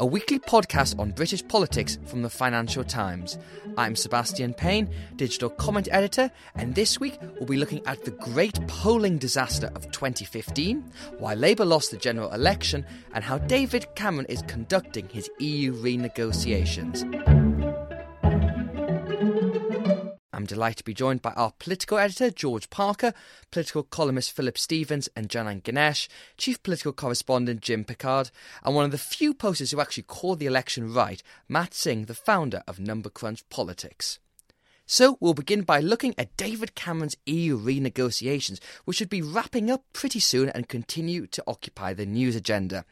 a weekly podcast on British politics from the Financial Times. I'm Sebastian Payne, digital comment editor, and this week we'll be looking at the great polling disaster of 2015, why Labour lost the general election, and how David Cameron is conducting his EU renegotiations. I'm delighted to be joined by our political editor, George Parker, political columnist Philip Stevens and Janan Ganesh, chief political correspondent Jim Pickard, and one of the few pollsters who actually called the election right, Matt Singh, the founder of Number Crunch Politics. So we'll begin by looking at David Cameron's EU renegotiations, which should be wrapping up pretty soon and continue to occupy the news agenda.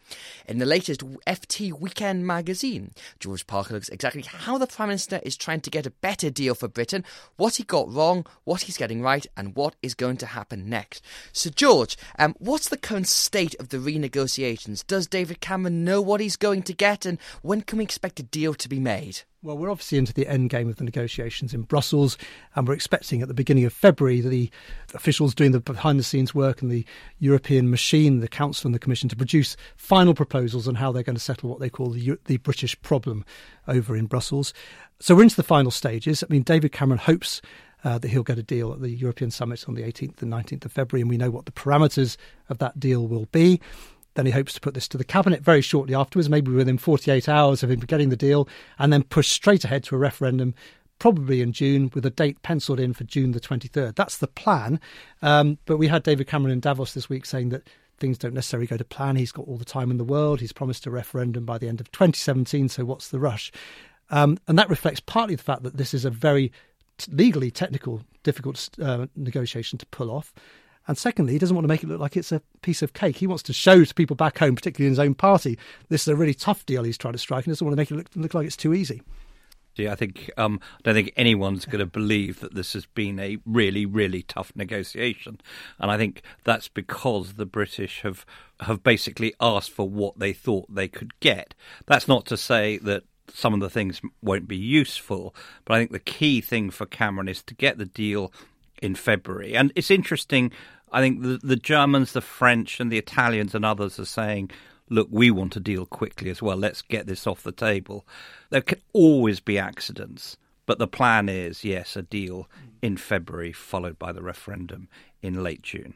In the latest FT Weekend magazine, George Parker looks exactly how the Prime Minister is trying to get a better deal for Britain, what he got wrong, what he's getting right, and what is going to happen next. So, George, um, what's the current state of the renegotiations? Does David Cameron know what he's going to get, and when can we expect a deal to be made? Well, we're obviously into the end game of the negotiations in Brussels, and we're expecting at the beginning of February the officials doing the behind the scenes work and the European machine, the Council and the Commission, to produce final proposals on how they're going to settle what they call the, the British problem over in Brussels. So we're into the final stages. I mean, David Cameron hopes uh, that he'll get a deal at the European Summit on the 18th and 19th of February, and we know what the parameters of that deal will be. Then he hopes to put this to the cabinet very shortly afterwards, maybe within 48 hours of him getting the deal, and then push straight ahead to a referendum probably in June, with a date penciled in for June the 23rd. That's the plan. Um, but we had David Cameron in Davos this week saying that things don't necessarily go to plan. He's got all the time in the world. He's promised a referendum by the end of 2017, so what's the rush? Um, and that reflects partly the fact that this is a very t- legally technical, difficult uh, negotiation to pull off. And secondly, he doesn't want to make it look like it's a piece of cake. He wants to show to people back home, particularly in his own party, this is a really tough deal he's trying to strike and doesn't want to make it look, look like it's too easy. Yeah, I think um, I don't think anyone's going to believe that this has been a really, really tough negotiation, and I think that's because the British have have basically asked for what they thought they could get. That's not to say that some of the things won't be useful, but I think the key thing for Cameron is to get the deal in February, and it's interesting I think the, the Germans, the French, and the Italians and others are saying, look, we want to deal quickly as well. Let's get this off the table. There can always be accidents, but the plan is, yes, a deal in February, followed by the referendum in late June.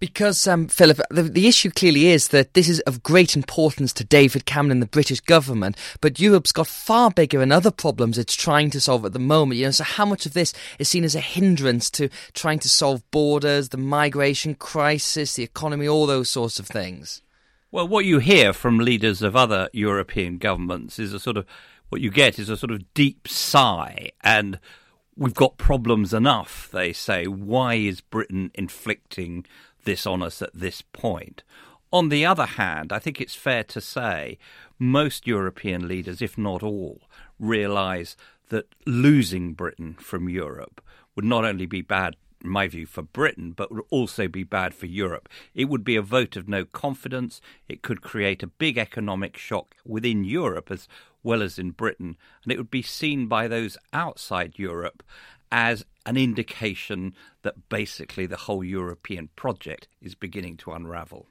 Because, um, Philip, the, the, issue clearly is that this is of great importance to David Cameron and the British government, but Europe's got far bigger and other problems it's trying to solve at the moment. You know, so how much of this is seen as a hindrance to trying to solve borders, the migration crisis, the economy, all those sorts of things? Well, what you hear from leaders of other European governments is a sort of what you get is a sort of deep sigh and we've got problems enough, they say. Why is Britain inflicting this on us at this point. On the other hand, I think it's fair to say most European leaders, if not all, realise that losing Britain from Europe would not only be bad, in my view, for Britain, but would also be bad for Europe. It would be a vote of no confidence. It could create a big economic shock within Europe as well as in Britain, and it would be seen by those outside Europe as an indication that basically the whole European project is beginning to unravel.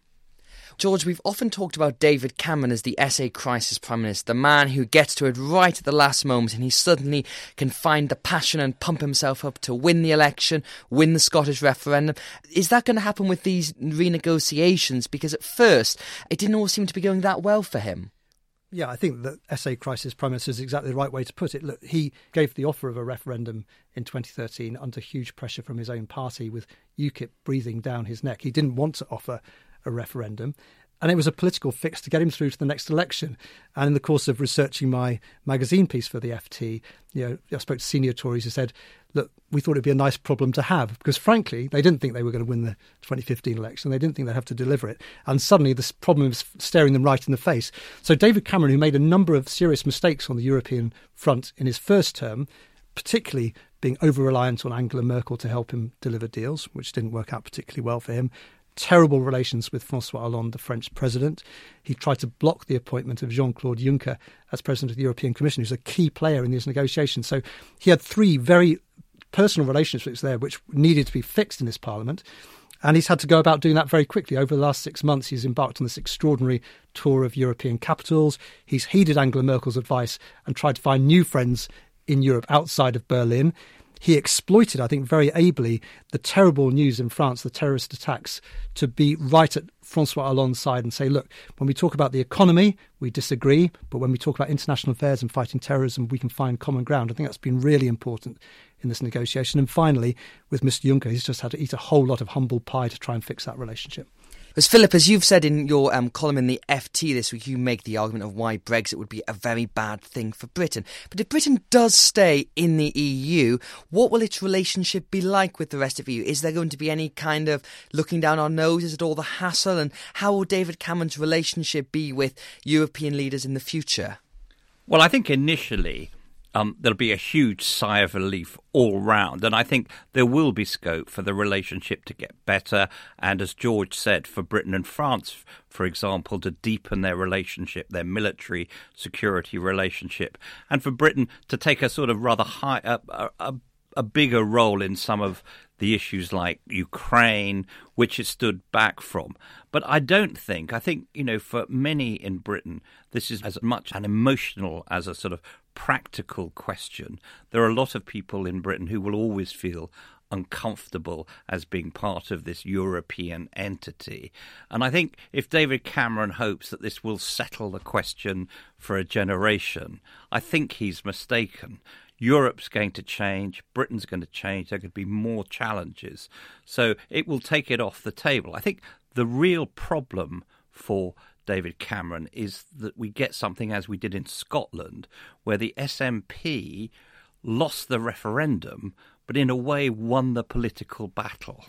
George, we've often talked about David Cameron as the essay crisis prime minister, the man who gets to it right at the last moment and he suddenly can find the passion and pump himself up to win the election, win the Scottish referendum. Is that going to happen with these renegotiations? Because at first, it didn't all seem to be going that well for him. Yeah, I think the essay crisis prime minister is exactly the right way to put it. Look, he gave the offer of a referendum in 2013 under huge pressure from his own party, with UKIP breathing down his neck. He didn't want to offer a referendum. And it was a political fix to get him through to the next election. And in the course of researching my magazine piece for the FT, you know, I spoke to senior Tories who said, look, we thought it'd be a nice problem to have because, frankly, they didn't think they were going to win the 2015 election. They didn't think they'd have to deliver it. And suddenly this problem is staring them right in the face. So, David Cameron, who made a number of serious mistakes on the European front in his first term, particularly being over reliant on Angela Merkel to help him deliver deals, which didn't work out particularly well for him. Terrible relations with Francois Hollande, the French president. He tried to block the appointment of Jean Claude Juncker as president of the European Commission, who's a key player in these negotiations. So he had three very personal relationships there which needed to be fixed in this parliament. And he's had to go about doing that very quickly. Over the last six months, he's embarked on this extraordinary tour of European capitals. He's heeded Angela Merkel's advice and tried to find new friends in Europe outside of Berlin. He exploited, I think, very ably the terrible news in France, the terrorist attacks, to be right at Francois Hollande's side and say, look, when we talk about the economy, we disagree, but when we talk about international affairs and fighting terrorism, we can find common ground. I think that's been really important in this negotiation. And finally, with Mr. Juncker, he's just had to eat a whole lot of humble pie to try and fix that relationship. As Philip, as you've said in your um, column in the FT this week, you make the argument of why Brexit would be a very bad thing for Britain. But if Britain does stay in the EU, what will its relationship be like with the rest of EU? Is there going to be any kind of looking down our noses at all the hassle? And how will David Cameron's relationship be with European leaders in the future? Well, I think initially um, there'll be a huge sigh of relief all round. And I think there will be scope for the relationship to get better. And as George said, for Britain and France, for example, to deepen their relationship, their military security relationship, and for Britain to take a sort of rather high, a, a, a bigger role in some of the issues like Ukraine, which it stood back from. But I don't think, I think, you know, for many in Britain, this is as much an emotional as a sort of practical question. There are a lot of people in Britain who will always feel uncomfortable as being part of this European entity. And I think if David Cameron hopes that this will settle the question for a generation, I think he's mistaken. Europe's going to change, Britain's going to change, there could be more challenges. So it will take it off the table. I think the real problem for David Cameron is that we get something as we did in Scotland, where the SNP lost the referendum, but in a way won the political battle.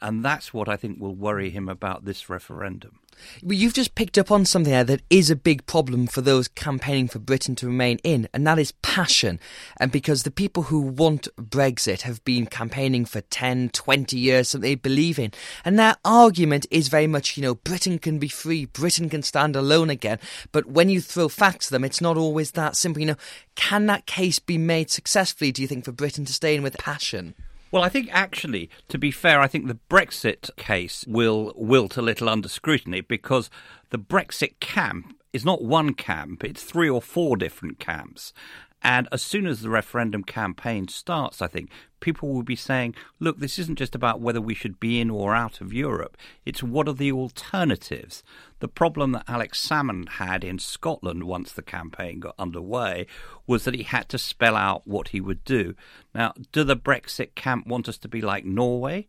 And that's what I think will worry him about this referendum. Well, you've just picked up on something there that is a big problem for those campaigning for Britain to remain in, and that is passion. And because the people who want Brexit have been campaigning for 10, 20 years, something they believe in. And their argument is very much, you know, Britain can be free, Britain can stand alone again. But when you throw facts at them, it's not always that simple. You know, can that case be made successfully, do you think, for Britain to stay in with passion? Well, I think actually, to be fair, I think the Brexit case will wilt a little under scrutiny because the Brexit camp is not one camp, it's three or four different camps. And as soon as the referendum campaign starts, I think people will be saying, look, this isn't just about whether we should be in or out of Europe, it's what are the alternatives. The problem that Alex Salmond had in Scotland once the campaign got underway was that he had to spell out what he would do. Now, do the Brexit camp want us to be like Norway?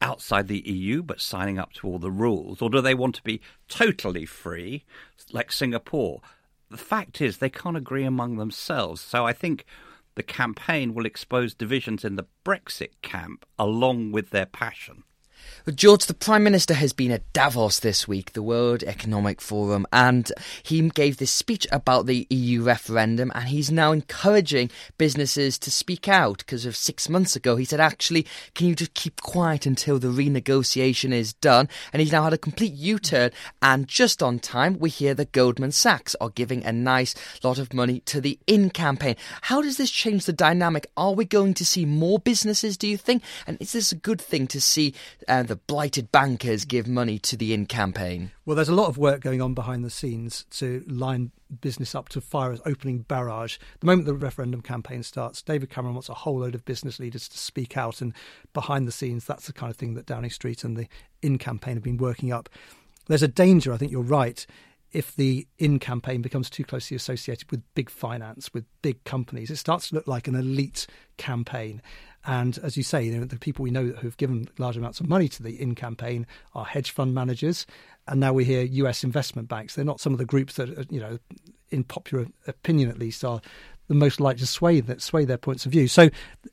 outside the EU but signing up to all the rules? Or do they want to be totally free, like Singapore? The fact is they can't agree among themselves. So I think the campaign will expose divisions in the Brexit camp along with their passion. George, the Prime Minister has been at Davos this week, the World Economic Forum, and he gave this speech about the EU referendum, and he's now encouraging businesses to speak out because of six months ago he said, actually, can you just keep quiet until the renegotiation is done? And he's now had a complete U turn, and just on time, we hear that Goldman Sachs are giving a nice lot of money to the In campaign. How does this change the dynamic? Are we going to see more businesses, do you think? And is this a good thing to see? Uh, the blighted bankers give money to the In campaign? Well, there's a lot of work going on behind the scenes to line business up to fire as opening barrage. The moment the referendum campaign starts, David Cameron wants a whole load of business leaders to speak out, and behind the scenes, that's the kind of thing that Downing Street and the In campaign have been working up. There's a danger, I think you're right, if the in campaign becomes too closely associated with big finance, with big companies, it starts to look like an elite campaign. And as you say, you know, the people we know who've given large amounts of money to the in campaign are hedge fund managers. And now we hear US investment banks. They're not some of the groups that, uh, you know, in popular opinion at least, are the most likely to sway that sway their points of view. So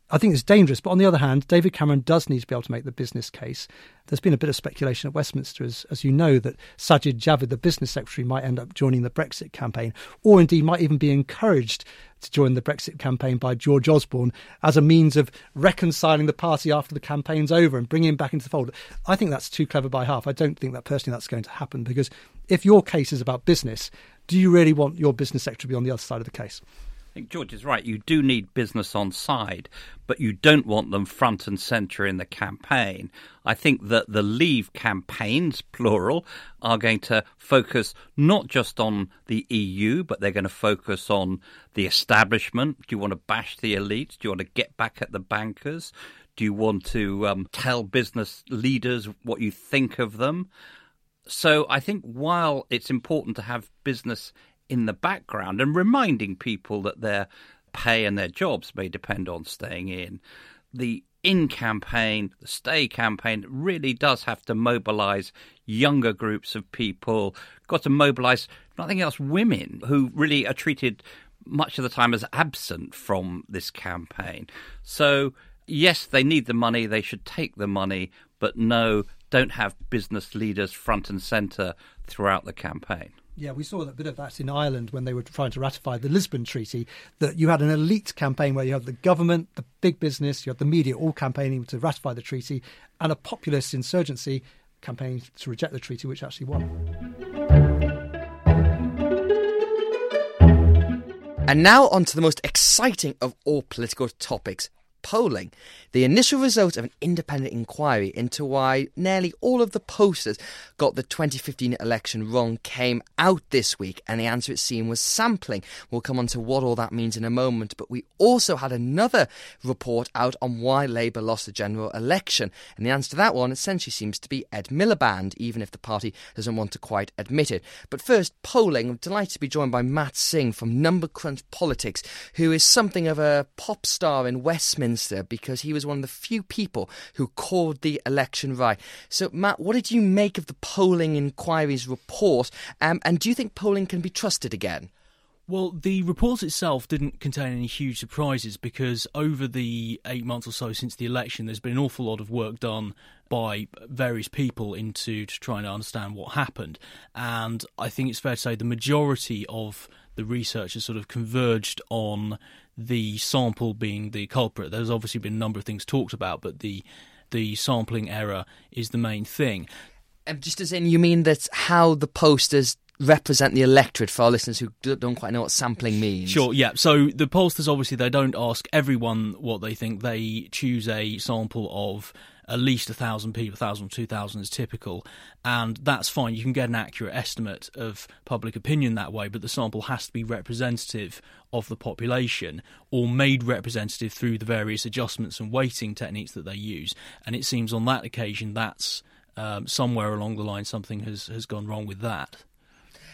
I think it's dangerous. But on the other hand, David Cameron does need to be able to make the business case. There's been a bit of speculation at Westminster, as, as you know, that Sajid Javid, the business secretary, might end up joining the Brexit campaign, or indeed might even be encouraged to join the Brexit campaign by George Osborne as a means of reconciling the party after the campaign's over and bringing him back into the fold. I think that's too clever by half. I don't think that personally that's going to happen because if your case is about business, do you really want your business secretary to be on the other side of the case? I think George is right. You do need business on side, but you don't want them front and centre in the campaign. I think that the Leave campaigns, plural, are going to focus not just on the EU, but they're going to focus on the establishment. Do you want to bash the elites? Do you want to get back at the bankers? Do you want to um, tell business leaders what you think of them? So I think while it's important to have business in the background and reminding people that their pay and their jobs may depend on staying in. The in campaign, the stay campaign really does have to mobilize younger groups of people, got to mobilize nothing else women who really are treated much of the time as absent from this campaign. So, yes, they need the money, they should take the money, but no, don't have business leaders front and center throughout the campaign. Yeah, we saw a bit of that in Ireland when they were trying to ratify the Lisbon Treaty. That you had an elite campaign where you had the government, the big business, you had the media all campaigning to ratify the treaty, and a populist insurgency campaigning to reject the treaty, which actually won. And now on to the most exciting of all political topics polling, the initial result of an independent inquiry into why nearly all of the pollsters got the 2015 election wrong came out this week, and the answer it seemed was sampling. We'll come on to what all that means in a moment, but we also had another report out on why Labour lost the general election, and the answer to that one essentially seems to be Ed Miliband, even if the party doesn't want to quite admit it. But first, polling. I'm delighted to be joined by Matt Singh from Number Crunch Politics, who is something of a pop star in Westminster Westminster because he was one of the few people who called the election right. So, Matt, what did you make of the polling inquiry's report? Um, and do you think polling can be trusted again? Well, the report itself didn't contain any huge surprises because over the eight months or so since the election, there's been an awful lot of work done by various people into trying to understand what happened. And I think it's fair to say the majority of the researchers sort of converged on the sample being the culprit. There's obviously been a number of things talked about, but the the sampling error is the main thing. And just as in, you mean that how the pollsters represent the electorate for our listeners who don't quite know what sampling means? Sure, yeah. So the pollsters obviously they don't ask everyone what they think. They choose a sample of at least a thousand people, a thousand or two thousand is typical, and that's fine. You can get an accurate estimate of public opinion that way, but the sample has to be representative of the population or made representative through the various adjustments and weighting techniques that they use. And it seems on that occasion that's um, somewhere along the line something has, has gone wrong with that.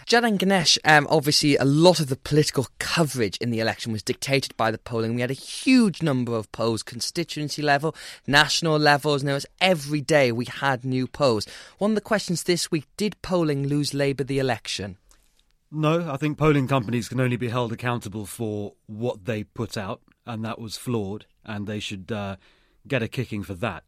Janan Ganesh, um, obviously, a lot of the political coverage in the election was dictated by the polling. We had a huge number of polls, constituency level, national levels, and it was every day we had new polls. One of the questions this week did polling lose Labour the election? No, I think polling companies can only be held accountable for what they put out, and that was flawed, and they should uh, get a kicking for that.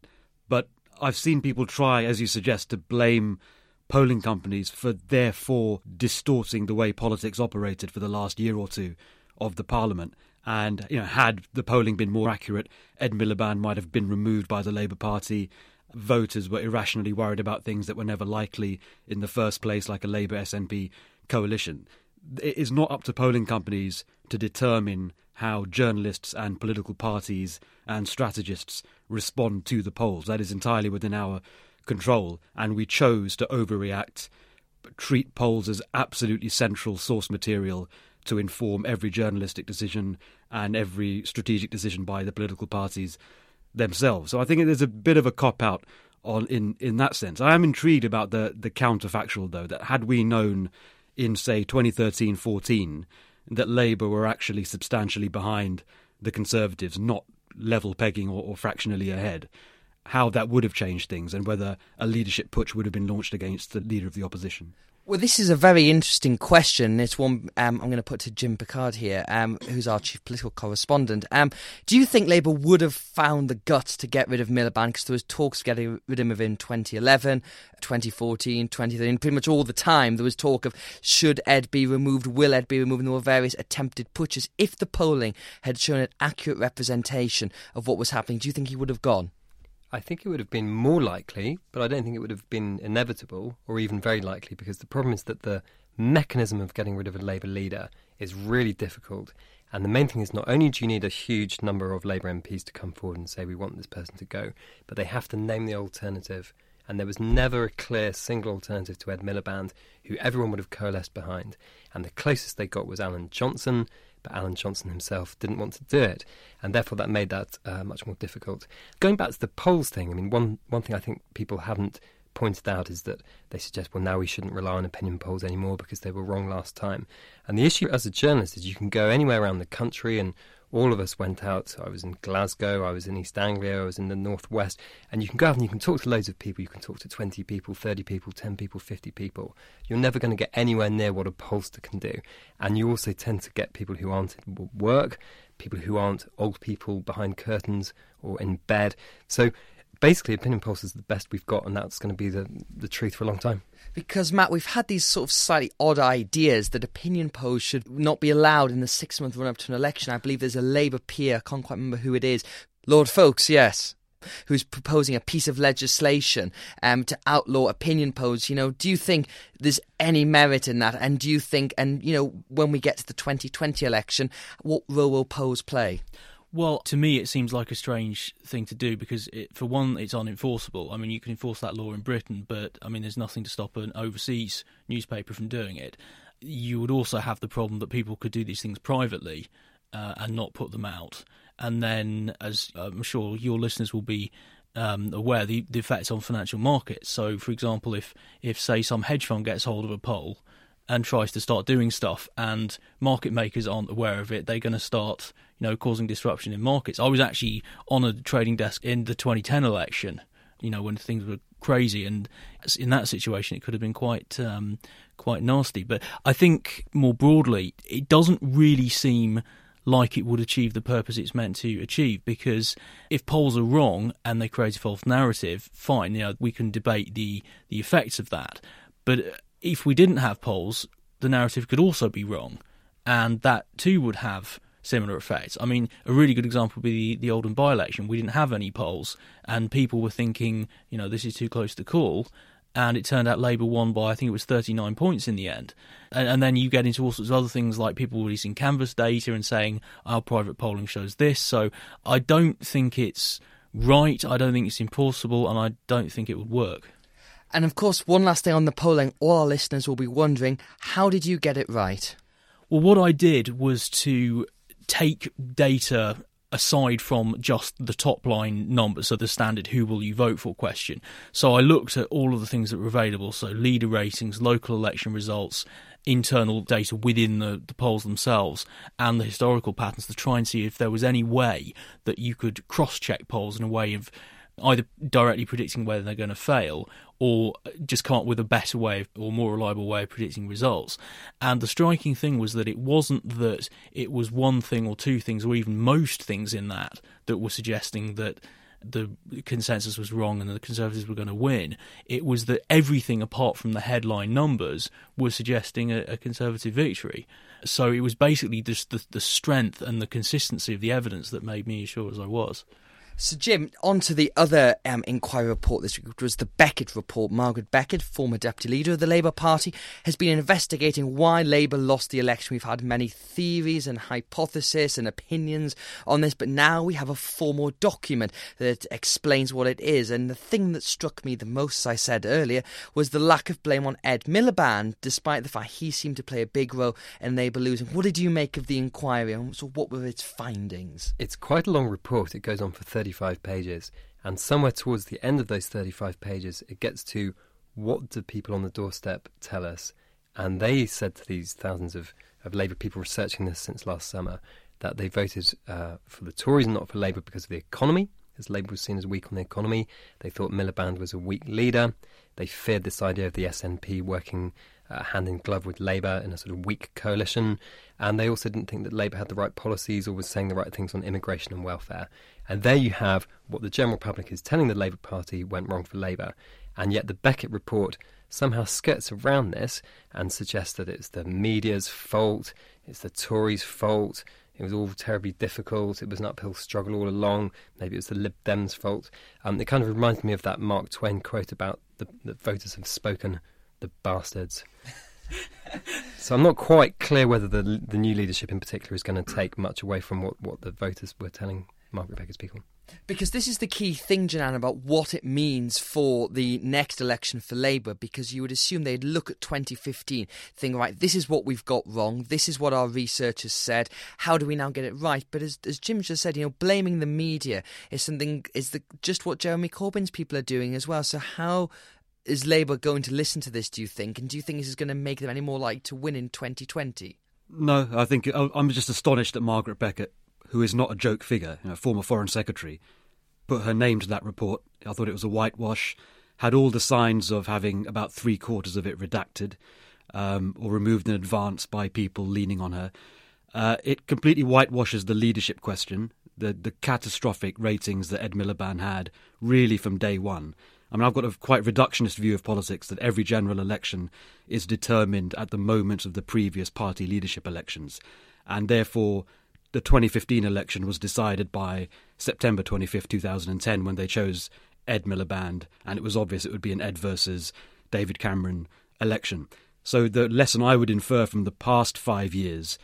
But I've seen people try, as you suggest, to blame polling companies for therefore distorting the way politics operated for the last year or two of the parliament. And you know, had the polling been more accurate, Ed Miliband might have been removed by the Labour Party. Voters were irrationally worried about things that were never likely in the first place, like a Labour SNP coalition. It is not up to polling companies to determine how journalists and political parties and strategists respond to the polls. That is entirely within our control, and we chose to overreact, but treat polls as absolutely central source material to inform every journalistic decision and every strategic decision by the political parties themselves. So I think there's a bit of a cop out on in in that sense. I am intrigued about the the counterfactual though that had we known in say 2013-14 that Labour were actually substantially behind the Conservatives, not level pegging or, or fractionally ahead, how that would have changed things and whether a leadership putsch would have been launched against the leader of the opposition. Well, this is a very interesting question. It's one um, I'm going to put to Jim Pickard here, um, who's our chief political correspondent. Um, do you think Labour would have found the guts to get rid of Miliband? Because there was talks getting rid of him in 2011, 2014, 2013, pretty much all the time. There was talk of should Ed be removed, will Ed be removed, and there were various attempted putsches. If the polling had shown an accurate representation of what was happening, do you think he would have gone? I think it would have been more likely, but I don't think it would have been inevitable or even very likely because the problem is that the mechanism of getting rid of a Labour leader is really difficult. And the main thing is not only do you need a huge number of Labour MPs to come forward and say, we want this person to go, but they have to name the alternative. And there was never a clear single alternative to Ed Miliband who everyone would have coalesced behind. And the closest they got was Alan Johnson, but Alan Johnson himself didn't want to do it, and therefore that made that uh, much more difficult. Going back to the polls thing, I mean, one one thing I think people haven't pointed out is that they suggest, well, now we shouldn't rely on opinion polls anymore because they were wrong last time. And the issue as a journalist is you can go anywhere around the country and all of us went out. I was in Glasgow, I was in East Anglia, I was in the Northwest, and you can go out and you can talk to loads of people. You can talk to 20 people, 30 people, 10 people, 50 people. You're never going to get anywhere near what a pollster can do. And you also tend to get people who aren't at work, people who aren't old people behind curtains or in bed. So basically, opinion polls is the best we've got, and that's going to be the, the truth for a long time. Because, Matt, we've had these sort of slightly odd ideas that opinion polls should not be allowed in the six month run up to an election. I believe there's a Labour peer, I can't quite remember who it is. Lord Foulkes, yes. Who's proposing a piece of legislation um, to outlaw opinion polls? You know, do you think there's any merit in that? And do you think, and you know, when we get to the 2020 election, what role will polls play? Well, to me, it seems like a strange thing to do because, it, for one, it's unenforceable. I mean, you can enforce that law in Britain, but I mean, there's nothing to stop an overseas newspaper from doing it. You would also have the problem that people could do these things privately uh, and not put them out. And then, as I'm sure your listeners will be um, aware, the, the effects on financial markets. So, for example, if if say some hedge fund gets hold of a poll and tries to start doing stuff, and market makers aren't aware of it, they're going to start, you know, causing disruption in markets. I was actually on a trading desk in the 2010 election, you know, when things were crazy, and in that situation, it could have been quite, um, quite nasty. But I think more broadly, it doesn't really seem like it would achieve the purpose it's meant to achieve because if polls are wrong and they create a false narrative fine you know we can debate the the effects of that but if we didn't have polls, the narrative could also be wrong, and that too would have similar effects. I mean, a really good example would be the, the Oldham by election. We didn't have any polls, and people were thinking, you know, this is too close to call. And it turned out Labour won by, I think it was 39 points in the end. And, and then you get into all sorts of other things like people releasing canvass data and saying, our private polling shows this. So I don't think it's right. I don't think it's impossible. And I don't think it would work. And of course, one last thing on the polling, all our listeners will be wondering how did you get it right? Well, what I did was to take data aside from just the top line numbers, so the standard who will you vote for question. So I looked at all of the things that were available, so leader ratings, local election results, internal data within the, the polls themselves, and the historical patterns to try and see if there was any way that you could cross check polls in a way of either directly predicting whether they're going to fail or just come up with a better way or more reliable way of predicting results. And the striking thing was that it wasn't that it was one thing or two things or even most things in that that were suggesting that the consensus was wrong and the Conservatives were going to win. It was that everything apart from the headline numbers was suggesting a, a Conservative victory. So it was basically just the, the strength and the consistency of the evidence that made me as sure as I was. So, Jim, on to the other um, inquiry report this week, which was the Beckett report. Margaret Beckett, former deputy leader of the Labour Party, has been investigating why Labour lost the election. We've had many theories and hypotheses and opinions on this, but now we have a formal document that explains what it is. And the thing that struck me the most, as I said earlier, was the lack of blame on Ed Miliband, despite the fact he seemed to play a big role in Labour losing. What did you make of the inquiry, and so what were its findings? It's quite a long report. It goes on for 30 35 pages. And somewhere towards the end of those 35 pages, it gets to what do people on the doorstep tell us? And they said to these thousands of, of Labour people researching this since last summer that they voted uh, for the Tories and not for Labour because of the economy, as Labour was seen as weak on the economy. They thought Miliband was a weak leader. They feared this idea of the SNP working uh, hand in glove with Labour in a sort of weak coalition. And they also didn't think that Labour had the right policies or was saying the right things on immigration and welfare. And there you have what the general public is telling the Labour Party went wrong for Labour. And yet the Beckett report somehow skirts around this and suggests that it's the media's fault, it's the Tories' fault, it was all terribly difficult. It was an uphill struggle all along. Maybe it was the Lib Dems' fault. Um, it kind of reminds me of that Mark Twain quote about the, the voters have spoken, the bastards. so I'm not quite clear whether the the new leadership in particular is going to take much away from what, what the voters were telling Margaret Beckett's people. Because this is the key thing, Janan, about what it means for the next election for Labour. Because you would assume they'd look at 2015, think, right, this is what we've got wrong. This is what our research has said. How do we now get it right? But as, as Jim just said, you know, blaming the media is something is the, just what Jeremy Corbyn's people are doing as well. So how is Labour going to listen to this? Do you think? And do you think this is going to make them any more likely to win in 2020? No, I think I'm just astonished that Margaret Beckett who is not a joke figure, you know, former foreign secretary, put her name to that report. I thought it was a whitewash. Had all the signs of having about three quarters of it redacted um, or removed in advance by people leaning on her. Uh, it completely whitewashes the leadership question, the the catastrophic ratings that Ed Miliband had, really from day one. I mean, I've got a quite reductionist view of politics that every general election is determined at the moment of the previous party leadership elections, and therefore the 2015 election was decided by September 25th, 2010, when they chose Ed Miliband, and it was obvious it would be an Ed versus David Cameron election. So the lesson I would infer from the past five years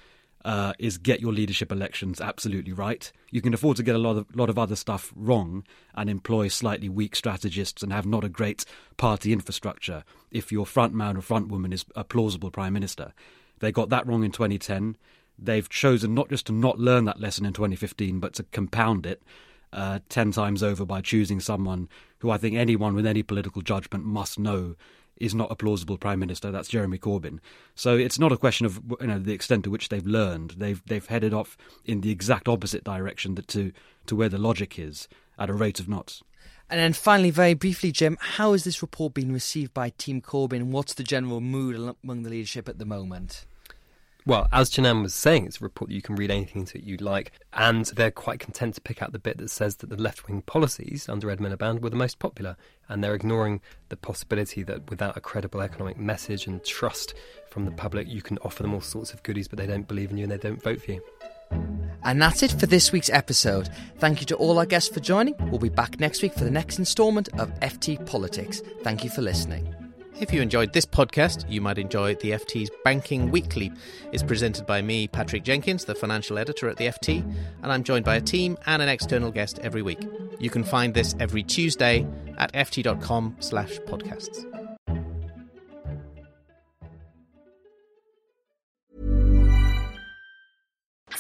uh, is get your leadership elections absolutely right. You can afford to get a lot of lot of other stuff wrong and employ slightly weak strategists and have not a great party infrastructure if your front man or front woman is a plausible prime minister. They got that wrong in 2010 they've chosen not just to not learn that lesson in 2015, but to compound it uh, 10 times over by choosing someone who I think anyone with any political judgment must know is not a plausible prime minister. That's Jeremy Corbyn. So it's not a question of you know the extent to which they've learned. They've they've headed off in the exact opposite direction that to to where the logic is at a rate of knots. And then finally, very briefly, Jim, how has this report been received by Team Corbyn? What's the general mood among the leadership at the moment? Well, as Janan was saying, it's a report that you can read anything it you like, and they're quite content to pick out the bit that says that the left wing policies under Ed Miliband were the most popular, and they're ignoring the possibility that without a credible economic message and trust from the public, you can offer them all sorts of goodies, but they don't believe in you and they don't vote for you. And that's it for this week's episode. Thank you to all our guests for joining. We'll be back next week for the next instalment of FT Politics. Thank you for listening. If you enjoyed this podcast, you might enjoy the FT's Banking Weekly. It's presented by me, Patrick Jenkins, the financial editor at the FT, and I'm joined by a team and an external guest every week. You can find this every Tuesday at ft.com/podcasts.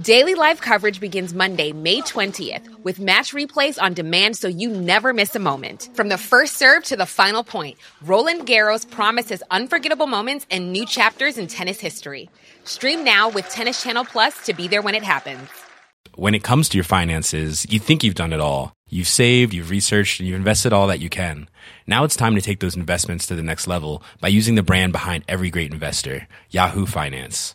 Daily live coverage begins Monday, May 20th, with match replays on demand so you never miss a moment. From the first serve to the final point, Roland Garros promises unforgettable moments and new chapters in tennis history. Stream now with Tennis Channel Plus to be there when it happens when it comes to your finances, you think you've done it all. You've saved, you've researched, and you've invested all that you can. Now it's time to take those investments to the next level by using the brand behind every great investor, Yahoo Finance.